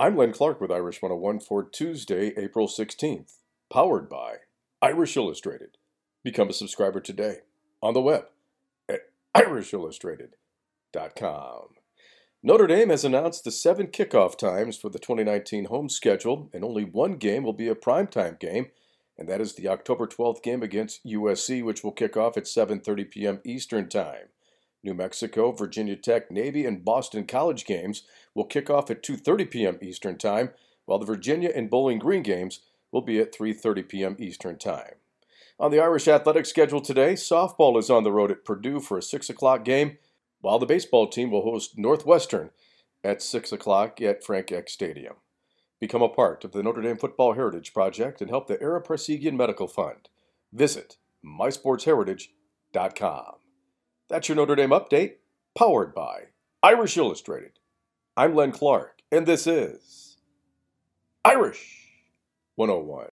I'm Len Clark with Irish 101 for Tuesday, April 16th, powered by Irish Illustrated. Become a subscriber today on the web at irishillustrated.com. Notre Dame has announced the seven kickoff times for the 2019 home schedule, and only one game will be a primetime game, and that is the October 12th game against USC, which will kick off at 7:30 p.m. Eastern Time. New Mexico, Virginia Tech, Navy, and Boston College games will kick off at 2:30 p.m. Eastern Time, while the Virginia and Bowling Green games will be at 3:30 p.m. Eastern Time. On the Irish athletic schedule today, softball is on the road at Purdue for a 6 o'clock game, while the baseball team will host Northwestern at 6 o'clock at Frank Eck Stadium. Become a part of the Notre Dame Football Heritage Project and help the Ara Parseghian Medical Fund. Visit mysportsheritage.com. That's your Notre Dame update, powered by Irish Illustrated. I'm Len Clark, and this is Irish 101.